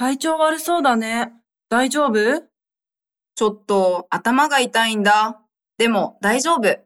体調悪そうだね。大丈夫？ちょっと頭が痛いんだ。でも大丈夫。